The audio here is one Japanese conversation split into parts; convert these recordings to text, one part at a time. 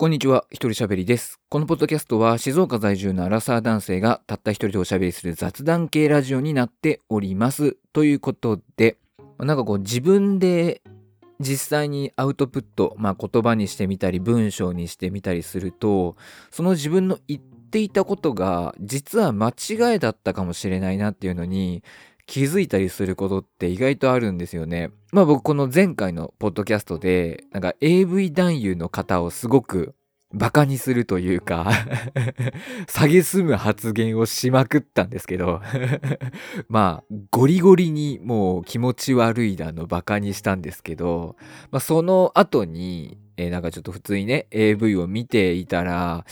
こんにちは、一人喋りです。このポッドキャストは静岡在住のアラサー男性がたった一人でおしゃべりする雑談系ラジオになっております。ということで、なんかこう自分で実際にアウトプット、まあ、言葉にしてみたり文章にしてみたりすると、その自分の言っていたことが実は間違いだったかもしれないなっていうのに気づいたりすることって意外とあるんですよね。まあ僕この前回のポッドキャストでなんか AV 男優の方をすごくバカにするというか 蔑む発言をしまくったんですけど まあゴリゴリにもう気持ち悪いだのバカにしたんですけど、まあ、その後に、えーなんかちょっと普通にね AV を見ていたら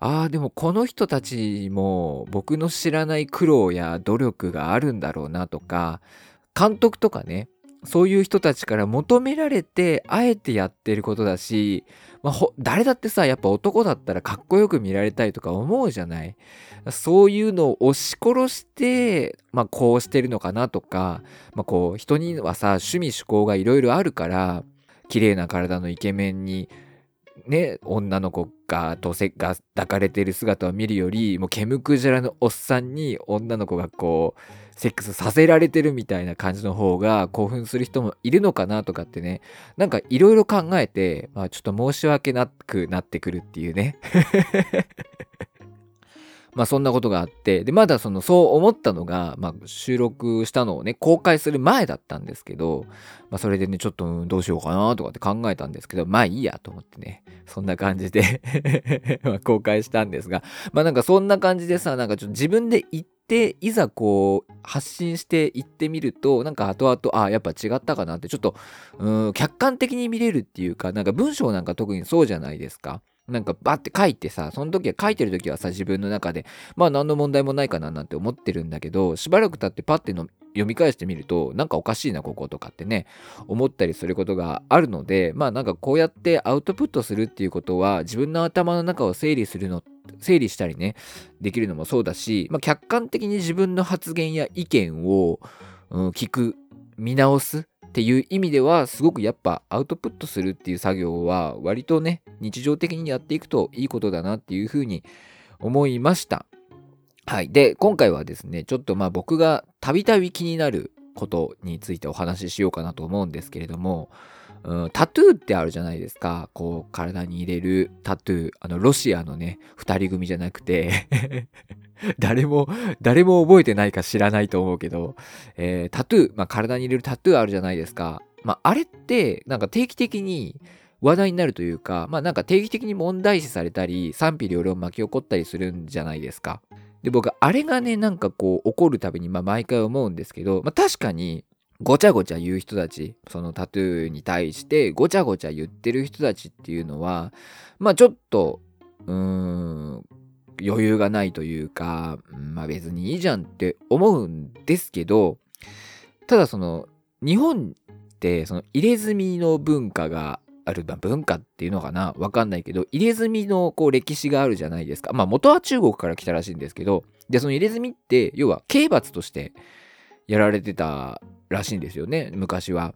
ああでもこの人たちも僕の知らない苦労や努力があるんだろうなとか監督とかねそういう人たちから求められてあえてやってることだし、まあ、ほ誰だってさやっぱ男だったらかっこよく見られたいとか思うじゃない？そういうのを押し殺して、まあ、こうしてるのかなとか、まあ、こう人にはさ趣味趣向がいろいろあるから綺麗な体のイケメンにね女の子がとせが抱かれてる姿を見るよりもうケムクジラのおっさんに女の子がこうセックスさせられてるみたいな感じの方が興奮する人もいるのかなとかってね。なんかいろいろ考えて、まあ、ちょっと申し訳なくなってくるっていうね。まあそんなことがあってでまだそのそう思ったのが、まあ、収録したのをね公開する前だったんですけど、まあ、それでねちょっとどうしようかなとかって考えたんですけどまあいいやと思ってねそんな感じで 公開したんですがまあなんかそんな感じでさなんかちょっと自分で言っていざこう発信していってみるとなんか後々あやっぱ違ったかなってちょっとうん客観的に見れるっていうかなんか文章なんか特にそうじゃないですか。なんかバッて書いてさその時は書いてる時はさ自分の中でまあ何の問題もないかななんて思ってるんだけどしばらく経ってパッての読み返してみるとなんかおかしいなこことかってね思ったりすることがあるのでまあなんかこうやってアウトプットするっていうことは自分の頭の中を整理するの整理したりねできるのもそうだし、まあ、客観的に自分の発言や意見を、うん、聞く見直すっていう意味ではすごくやっぱアウトプットするっていう作業は割とね日常的にやっていくといいことだなっていうふうに思いました。はい。で、今回はですね、ちょっとまあ僕がたびたび気になることについてお話ししようかなと思うんですけれども、うん、タトゥーってあるじゃないですか。こう、体に入れるタトゥー。あの、ロシアのね、二人組じゃなくて 誰も、誰も覚えてないか知らないと思うけど、えータトゥー、まあ、体に入れるタトゥーあるじゃないですか。まあ、あれって、なんか定期的に話題になるというか、まあ、なんか定期的に問題視されたり、賛否両論巻き起こったりするんじゃないですか。で、僕、あれがね、なんかこう、起こるたびに、まあ、毎回思うんですけど、まあ、確かに、ごちゃごちゃ言う人たち、そのタトゥーに対して、ごちゃごちゃ言ってる人たちっていうのは、まあ、ちょっと、うーん、余裕がないというか、まあ別にいいじゃんって思うんですけど、ただその、日本って、その入れ墨の文化がある、まあ、文化っていうのかなわかんないけど、入れ墨のこう歴史があるじゃないですか。まあ元は中国から来たらしいんですけど、で、その入れ墨って、要は刑罰としてやられてたらしいんですよね、昔は。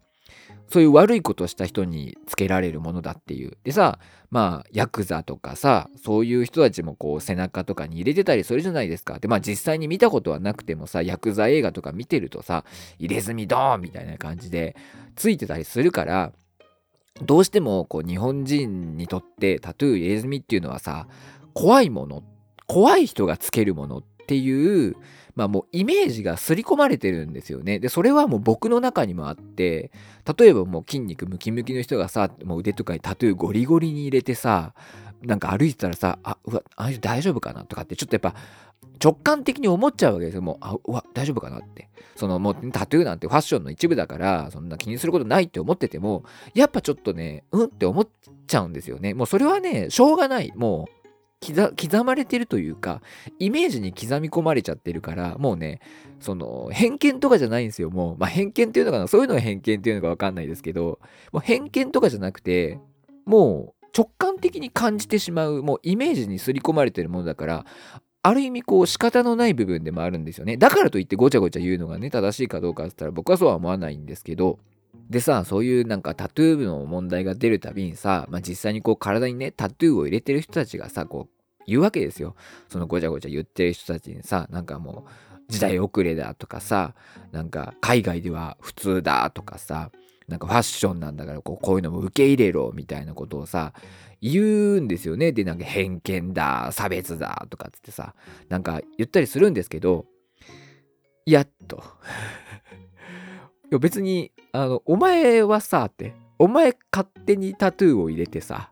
そういう悪いことをした人につけられるものだっていう。でさ、まあ、ヤクザとかさ、そういう人たちもこう背中とかに入れてたりするじゃないですか。で、まあ実際に見たことはなくてもさ、ヤクザ映画とか見てるとさ、入れ墨ドーンみたいな感じでついてたりするから、どうしてもこう日本人にとってタトゥー入れ墨っていうのはさ、怖いもの、怖い人がつけるものっていう、まあもうイメージが刷り込まれてるんですよね。で、それはもう僕の中にもあって、例えばもう筋肉ムキムキの人がさ、もう腕とかにタトゥーゴリゴリに入れてさ、なんか歩いてたらさ、あ、うわ、あの人大丈夫かなとかってちょっとやっぱ直感的に思っちゃうわけですよ。もう、あ、うわ、大丈夫かなって。そのもうタトゥーなんてファッションの一部だから、そんな気にすることないって思ってても、やっぱちょっとね、うんって思っちゃうんですよね。もうそれはね、しょうがない。もう、刻まれてるというか、イメージに刻み込まれちゃってるから、もうね、その偏見とかじゃないんですよ。もう、まあ、偏見っていうのかな、そういうのが偏見っていうのかわかんないですけど、もう偏見とかじゃなくて、もう直感的に感じてしまう、もうイメージに刷り込まれてるものだから、ある意味こう仕方のない部分でもあるんですよね。だからといってごちゃごちゃ言うのがね、正しいかどうかって言ったら僕はそうは思わないんですけど、でさそういうなんかタトゥーの問題が出るたびにさ、まあ、実際にこう体にねタトゥーを入れてる人たちがさこう言うわけですよ。そのごちゃごちゃ言ってる人たちにさなんかもう時代遅れだとかさなんか海外では普通だとかさなんかファッションなんだからこうこういうのも受け入れろみたいなことをさ言うんですよね。でなんか偏見だ差別だとかっつってさなんか言ったりするんですけどやっと。や別にあのお前はさってお前勝手にタトゥーを入れてさ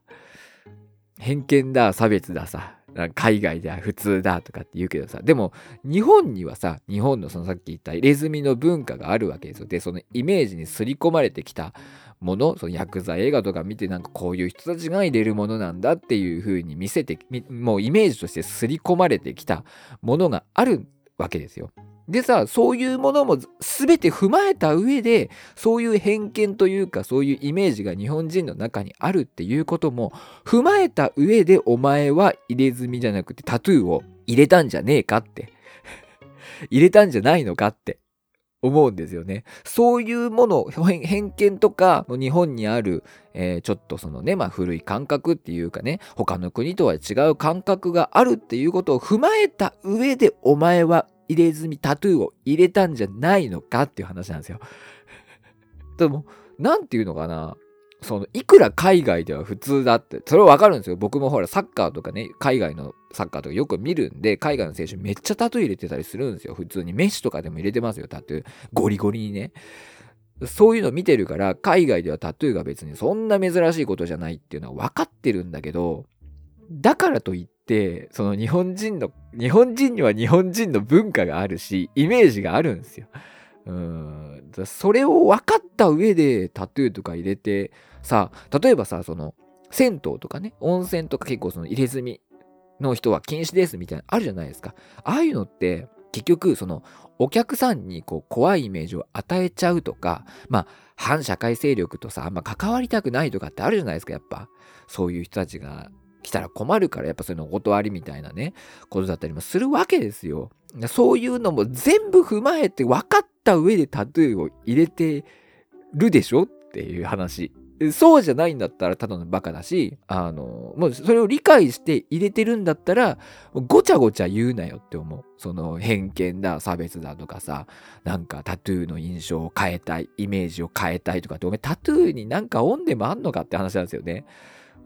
偏見だ差別ださ海外では普通だとかって言うけどさでも日本にはさ日本のそのさっき言った入れ墨の文化があるわけですよでそのイメージに刷り込まれてきたものそのヤクザ映画とか見てなんかこういう人たちが入れるものなんだっていう風に見せてもうイメージとして刷り込まれてきたものがあるわけですよ。でさそういうものも全て踏まえた上でそういう偏見というかそういうイメージが日本人の中にあるっていうことも踏まえた上でお前は入れ墨じゃなくてタトゥーを入れたんじゃねえかって 入れたんじゃないのかって思うんですよね。そういうもの、偏見とか、日本にある、えー、ちょっとそのね、まあ古い感覚っていうかね、他の国とは違う感覚があるっていうことを踏まえた上で、お前は入れ墨タトゥーを入れたんじゃないのかっていう話なんですよ。でも、なんていうのかな。その、いくら海外では普通だって、それはわかるんですよ。僕もほら、サッカーとかね、海外のサッカーとかよく見るんで、海外の選手めっちゃタトゥー入れてたりするんですよ。普通に。メッシとかでも入れてますよ、タトゥー。ゴリゴリにね。そういうの見てるから、海外ではタトゥーが別にそんな珍しいことじゃないっていうのは分かってるんだけど、だからといって、その日本人の、日本人には日本人の文化があるし、イメージがあるんですよ。うん。それを分かった上でタトゥーとか入れて、さ、例えばさ、その、銭湯とかね、温泉とか結構その入れ墨の人は禁止ですみたいなあるじゃないですか。ああいうのって結局そのお客さんにこう怖いイメージを与えちゃうとか、まあ反社会勢力とさ、あんま関わりたくないとかってあるじゃないですか、やっぱ。そういう人たちが来たら困るから、やっぱそういうのお断りみたいなね、ことだったりもするわけですよ。そういうのも全部踏まえて分かった上でタトゥーを入れてるでしょっていう話そうじゃないんだったらただのバカだし、あの、もうそれを理解して入れてるんだったら、ごちゃごちゃ言うなよって思う。その偏見だ、差別だとかさ、なんかタトゥーの印象を変えたい、イメージを変えたいとかって、お前タトゥーになんかオンでもあんのかって話なんですよね。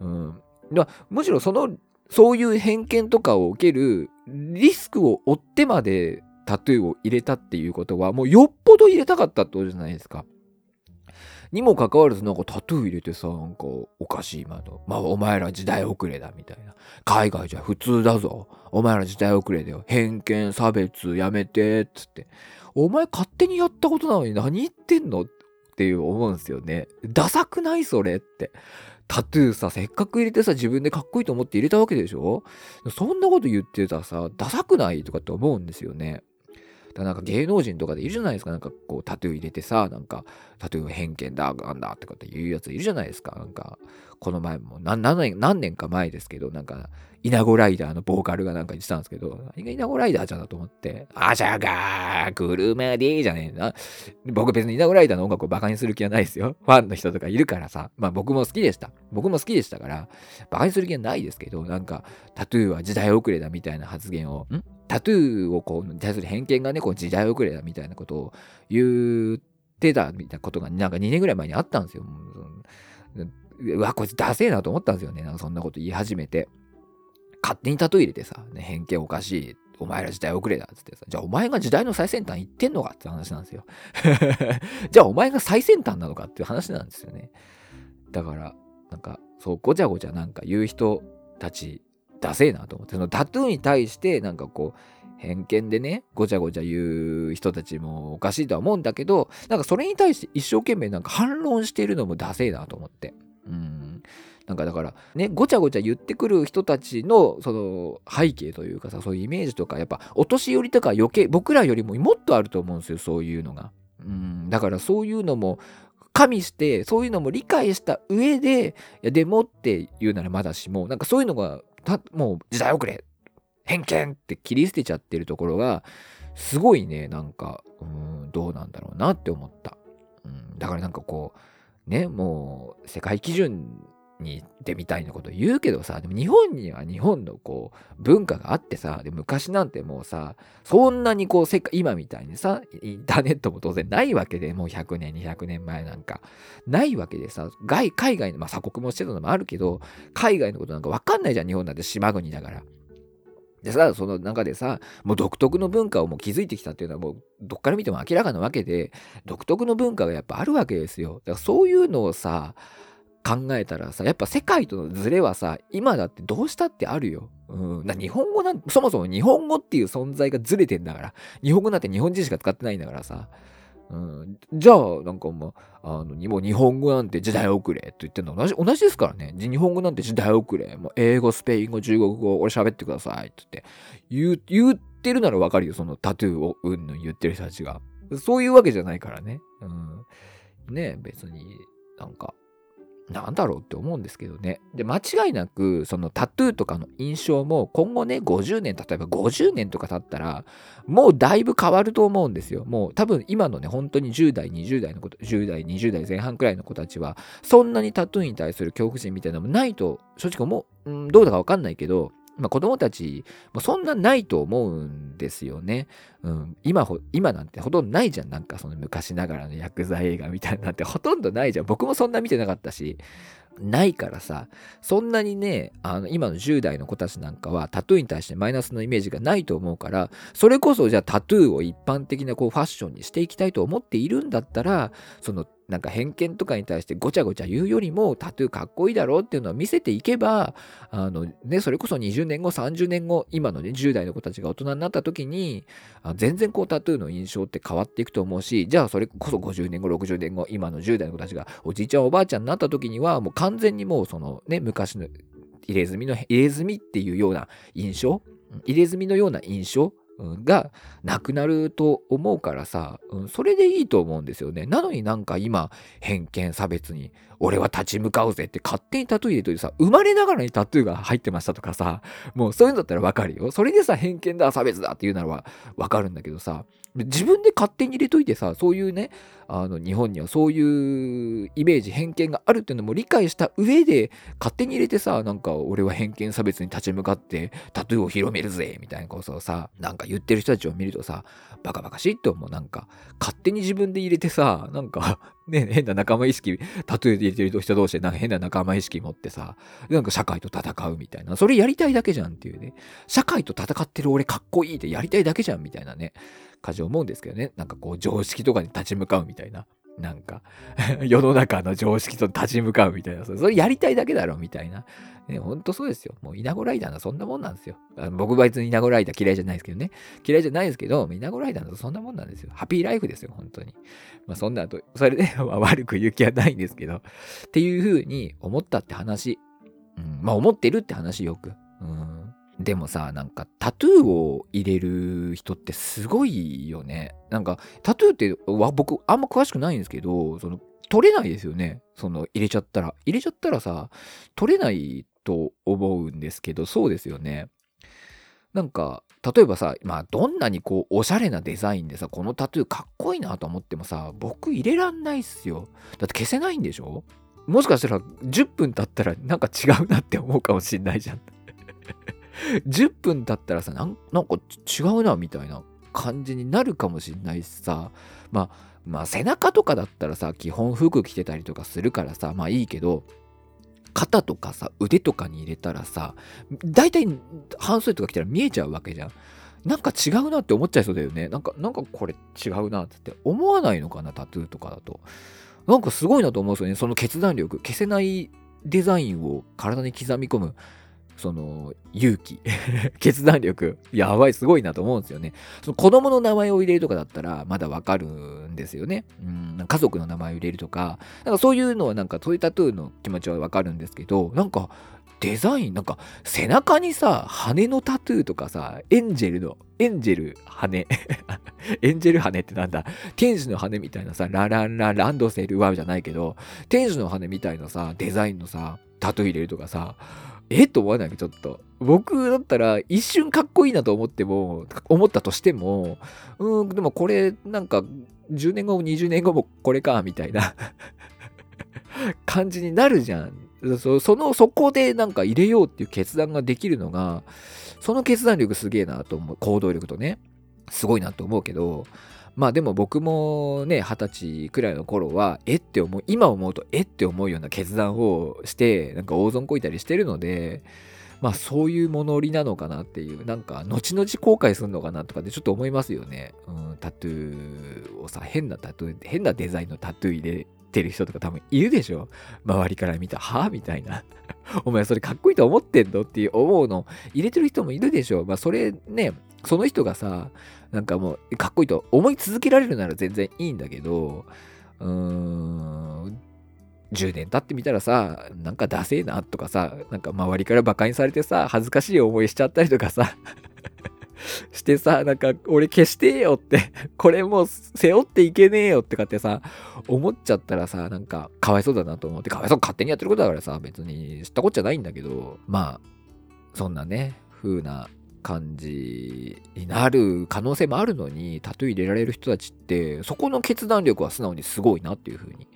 うん。だむしろその、そういう偏見とかを受けるリスクを負ってまでタトゥーを入れたっていうことは、もうよっぽど入れたかったってことじゃないですか。にもかかわらずなんかタトゥー入れてさ、なんかおかしい今の。まあお前ら時代遅れだみたいな。海外じゃ普通だぞ。お前ら時代遅れだよ。偏見、差別やめて、っつって。お前勝手にやったことなのに何言ってんのっていう思うんですよね。ダサくないそれって。タトゥーさ、せっかく入れてさ、自分でかっこいいと思って入れたわけでしょ？そんなこと言ってたらさ、ダサくないとかって思うんですよね。だなんか芸能人とかでいるじゃないですか。なんかこうタトゥー入れてさ、なんかタトゥー偏見だ、なんだとかって言うやついるじゃないですか。なんか、この前も何年、何年か前ですけど、なんか、イナゴライダーのボーカルがなんか言ってたんですけど、何がイナゴライダーじゃんだと思って、あじゃがー、車でじゃねえな。僕別にイナゴライダーの音楽をバカにする気はないですよ。ファンの人とかいるからさ。まあ僕も好きでした。僕も好きでしたから、バカにする気はないですけど、なんか、タトゥーは時代遅れだみたいな発言を、ん？タトゥーをこう、に対する偏見がね、こう時代遅れだみたいなことを言ってたみたいなことがなんか2年ぐらい前にあったんですよ。うわ、こいつダセえなと思ったんですよね。なんかそんなこと言い始めて。勝手にタトゥー入れてさ、ね、偏見おかしい。お前ら時代遅れだっつってさ、じゃあお前が時代の最先端行ってんのかって話なんですよ。じゃあお前が最先端なのかっていう話なんですよね。だから、なんか、そう、ごちゃごちゃなんか言う人たちダセえなと思って、そのタトゥーに対してなんかこう、偏見でね、ごちゃごちゃ言う人たちもおかしいとは思うんだけど、なんかそれに対して一生懸命なんか反論しているのもダセえなと思って。うん。なんかだからね、ごちゃごちゃ言ってくる人たちのその背景というかさ、そういうイメージとか、やっぱお年寄りとか余計、僕らよりももっとあると思うんですよ、そういうのが。うん、だからそういうのも加味して、そういうのも理解した上で、いやでもって言うならまだしも、なんかそういうのがもう時代遅れ偏見って切り捨てちゃってるところがすごいねなんかうんどうなんだろうなって思った。うん、だからなんかこうねもう世界基準にでみたいなこと言うけどさ、でも日本には日本のこう文化があってさ、で昔なんてもうさ、そんなにこう世界、今みたいにさ、インターネットも当然ないわけで、もう100年、200年前なんか、ないわけでさ、外、海外の、まあ鎖国もしてたのもあるけど、海外のことなんかわかんないじゃん、日本なんて島国だから。でさ、その中でさ、もう独特の文化をもう築いてきたっていうのはもうどっから見ても明らかなわけで、独特の文化がやっぱあるわけですよ。だからそういうのをさ、考えたらさ、やっぱ世界とのズレはさ、今だってどうしたってあるよ。うん。日本語なんそもそも日本語っていう存在がずれてんだから。日本語なんて日本人しか使ってないんだからさ。うん、じゃあ、なんかもう、あの、もう日本語なんて時代遅れって言ってるの同じ、同じですからね。日本語なんて時代遅れ。もう英語、スペイン語、中国語、俺喋ってくださいって言って、言言ってるならわかるよ。そのタトゥーをうんぬん言ってる人たちが。そういうわけじゃないからね。うん。ね別になんか、なんだろうって思うんですけどね。で、間違いなく、そのタトゥーとかの印象も今後ね、50年、例えば50年とか経ったら、もうだいぶ変わると思うんですよ。もう多分今のね、本当に10代、20代の子、10代、20代前半くらいの子たちは、そんなにタトゥーに対する恐怖心みたいなのもないと、正直思う、うん、どうだかわかんないけど、まあ、子供たちもそんなないと思うんですよね。うん、今ほ、今なんてほとんどないじゃん。なんかその昔ながらの薬剤映画みたいなんてほとんどないじゃん。僕もそんな見てなかったし、ないからさ、そんなにね、あの、今の10代の子たちなんかはタトゥーに対してマイナスのイメージがないと思うから、それこそじゃあタトゥーを一般的なこうファッションにしていきたいと思っているんだったら、そのなんか偏見とかに対してごちゃごちゃ言うよりもタトゥーかっこいいだろうっていうのを見せていけば、あのね、それこそ20年後、30年後、今のね、10代の子たちが大人になった時に、あ全然こうタトゥーの印象って変わっていくと思うし、じゃあそれこそ50年後、60年後、今の10代の子たちがおじいちゃんおばあちゃんになった時には、もう完完全にもうそのね、昔の入れ墨の、入れ墨っていうような印象？入れ墨のような印象？がなくなると思うからさ、うん、それでいいと思うんですよね。なのになんか今、偏見、差別に、俺は立ち向かうぜって勝手にタトゥー入れといてさ、生まれながらにタトゥーが入ってましたとかさ、もうそういうんだったらわかるよ。それでさ、偏見だ、差別だっていうならわかるんだけどさ、自分で勝手に入れといてさ、そういうね、あの日本にはそういうイメージ、偏見があるっていうのも理解した上で、勝手に入れてさ、なんか俺は偏見差別に立ち向かってタトゥーを広めるぜ、みたいなことをさ、なんか言ってる人たちを見るとさ、バカバカしいって思う。なんか、勝手に自分で入れてさ、なんか、ね、変な仲間意識、タトゥーで入れてる人同士でなんか変な仲間意識持ってさ、なんか社会と戦うみたいな。それやりたいだけじゃんっていうね。社会と戦ってる俺かっこいいってやりたいだけじゃんみたいなね。感じ思うんですけどね。なんかこう常識とかに立ち向かうみたいな。なんか 世の中の常識と立ち向かうみたいな。それやりたいだけだろみたいな。ね、ほんとそうですよ。もう稲子ライダーのそんなもんなんですよ。僕は別に稲子ライダー嫌いじゃないですけどね。嫌いじゃないですけど、稲子ライダーのそんなもんなんですよ。ハッピーライフですよ、本当に。まあそんなと、それで 悪く言う気はないんですけど。っていうふうに思ったって話。うん、まあ思ってるって話よく。うんでもさ、なんかタトゥーを入れる人ってすごいよね。なんかタトゥーって僕あんま詳しくないんですけど、その取れないですよね。その入れちゃったら。入れちゃったらさ、取れないと思うんですけど、そうですよね。なんか、例えばさ、まあ、どんなにこう、おしゃれなデザインでさ、このタトゥーかっこいいなと思ってもさ、僕入れらんないっすよ。だって消せないんでしょ？もしかしたら10分経ったらなんか違うなって思うかもしんないじゃん。10分経ったらさなんか違うなみたいな感じになるかもしんないしさ。まあまあ背中とかだったらさ基本服着てたりとかするからさまあいいけど肩とかさ腕とかに入れたらさ大体半袖とか着たら見えちゃうわけじゃん。なんか違うなって思っちゃいそうだよね。なんかなんかこれ違うなって思わないのかなタトゥーとかだと。なんかすごいなと思うんですよね。その決断力消せないデザインを体に刻み込むその勇気。決断力。やばいすごいなと思うんですよね。その子供の名前を入れるとかだったらまだわかるんですよね。うん家族の名前を入れるとか。なんかそういうのはなんかそういうタトゥーの気持ちはわかるんですけどなんかデザインなんか背中にさ羽のタトゥーとかさエンジェルのエンジェル羽。エンジェル羽ってなんだ？天使の羽みたいなさラランラランドセルワーじゃないけど天使の羽みたいなさデザインのさタトゥー入れるとかさえ？と思わない？ちょっと。僕だったら一瞬かっこいいなと思っても、思ったとしても、うん、でもこれなんか10年後も20年後もこれか、みたいな 感じになるじゃん。そその、そこでなんか入れようっていう決断ができるのが、その決断力すげえなと思う。行動力とね。すごいなと思うけど、まあでも僕もね、二十歳くらいの頃は、えって思う、今思うとえって思うような決断をして、なんか大損こいたりしてるので、まあそういう物売りなのかなっていう、なんか後々後悔するのかなとかでちょっと思いますよね。うん、タトゥーをさ、変なタトゥー、変なデザインのタトゥー入れてる人とか多分いるでしょ周りから見たはあみたいな。お前それかっこいいと思ってんのって思うの入れてる人もいるでしょまあそれね、その人がさ、なんかもうかっこいいと思い続けられるなら全然いいんだけど、うーん、10年経ってみたらさ、なんかダセえなとかさ、なんか周りから馬鹿にされてさ、恥ずかしい思いしちゃったりとかさ、してさ、なんか俺消してよって、これもう背負っていけねえよってかってさ、思っちゃったらさ、なんかかわいそうだなと思って、かわいそう勝手にやってることだからさ、別に知ったこっちゃないんだけど、まあ、そんなね、風な感じになる可能性もあるのに、タトゥー入れられる人たちって、そこの決断力は素直にすごいなっていう風に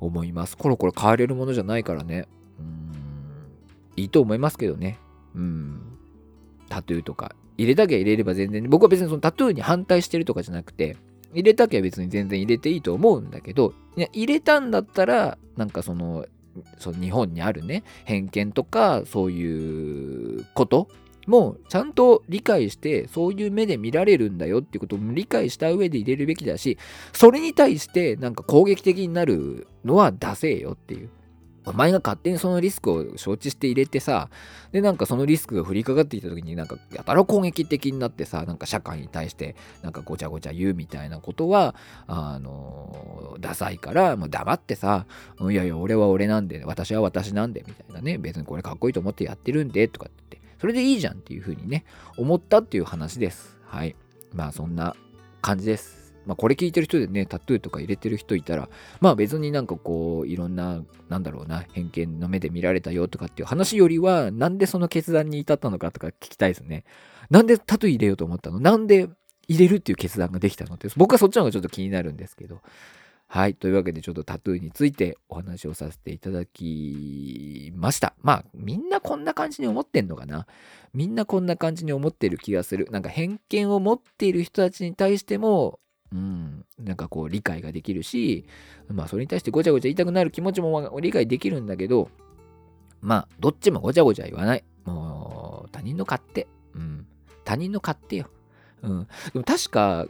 思います。コロコロ変われるものじゃないからね。うん、いいと思いますけどね。うん。タトゥーとか入れたきゃ入れれば全然、僕は別にそのタトゥーに反対してるとかじゃなくて、入れたきゃ別に全然入れていいと思うんだけど、いや入れたんだったら、なんかその、その日本にあるね、偏見とか、そういうこともうちゃんと理解して、そういう目で見られるんだよっていうことも理解した上で入れるべきだし、それに対してなんか攻撃的になるのは出せよっていう。お前が勝手にそのリスクを承知して入れてさ、で、なんかそのリスクが降りかかってきた時になんかやたら攻撃的になってさ、なんか社会に対してなんかごちゃごちゃ言うみたいなことは、あの、ダサいから、もう黙ってさ、いやいや、俺は俺なんで、私は私なんで、みたいなね、別にこれかっこいいと思ってやってるんで、とかってそれでいいじゃんっていう風にね、思ったっていう話です。はい。まあそんな感じです。まあこれ聞いてる人でね、タトゥーとか入れてる人いたら、まあ別になんかこう、いろんな、なんだろうな、偏見の目で見られたよとかっていう話よりは、なんでその決断に至ったのかとか聞きたいですね。なんでタトゥー入れようと思ったの？なんで入れるっていう決断ができたのって、僕はそっちの方がちょっと気になるんですけど。はい。というわけで、ちょっとタトゥーについてお話をさせていただきました。まあ、みんなこんな感じに思ってんのかな？みんなこんな感じに思ってる気がする。なんか偏見を持っている人たちに対しても、うん、なんかこう理解ができるし、まあそれに対してごちゃごちゃ言いたくなる気持ちも理解できるんだけど、まあどっちもごちゃごちゃ言わない。もう他人の勝手。うん。他人の勝手よ。うん。でも確か、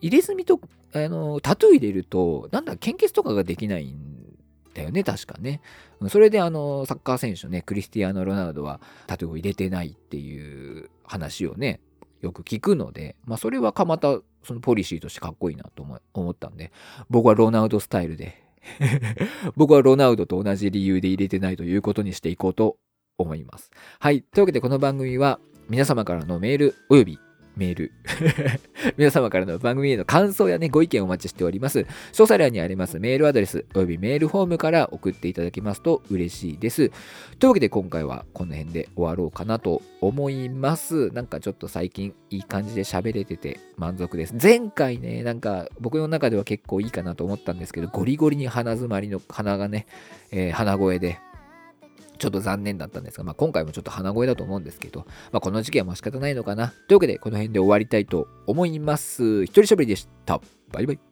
入れ墨とあの、タトゥー入れると、なんだ、献血とかができないんだよね、確かね。それで、あの、サッカー選手のね、クリスティアーノ・ロナウドはタトゥーを入れてないっていう話をね、よく聞くので、まあ、それはかまた、そのポリシーとしてかっこいいなと思ったんで、僕はロナウドスタイルで 僕はロナウドと同じ理由で入れてないということにしていこうと思います。はい。というわけでこの番組は皆様からのメールおよびメール 皆様からの番組への感想やね、ご意見をお待ちしております。詳細欄にありますメールアドレスおよびメールフォームから送っていただけますと嬉しいです。というわけで今回はこの辺で終わろうかなと思います。なんかちょっと最近いい感じで喋れてて満足です。前回ね、なんか僕の中では結構いいかなと思ったんですけど、ゴリゴリに鼻詰まりの鼻がね、えー、鼻声でちょっと残念だったんですが、まあ、今回もちょっと鼻声だと思うんですけど、まあ、この時期はもう仕方ないのかな。というわけで、この辺で終わりたいと思います。一人喋りでした。バイバイ。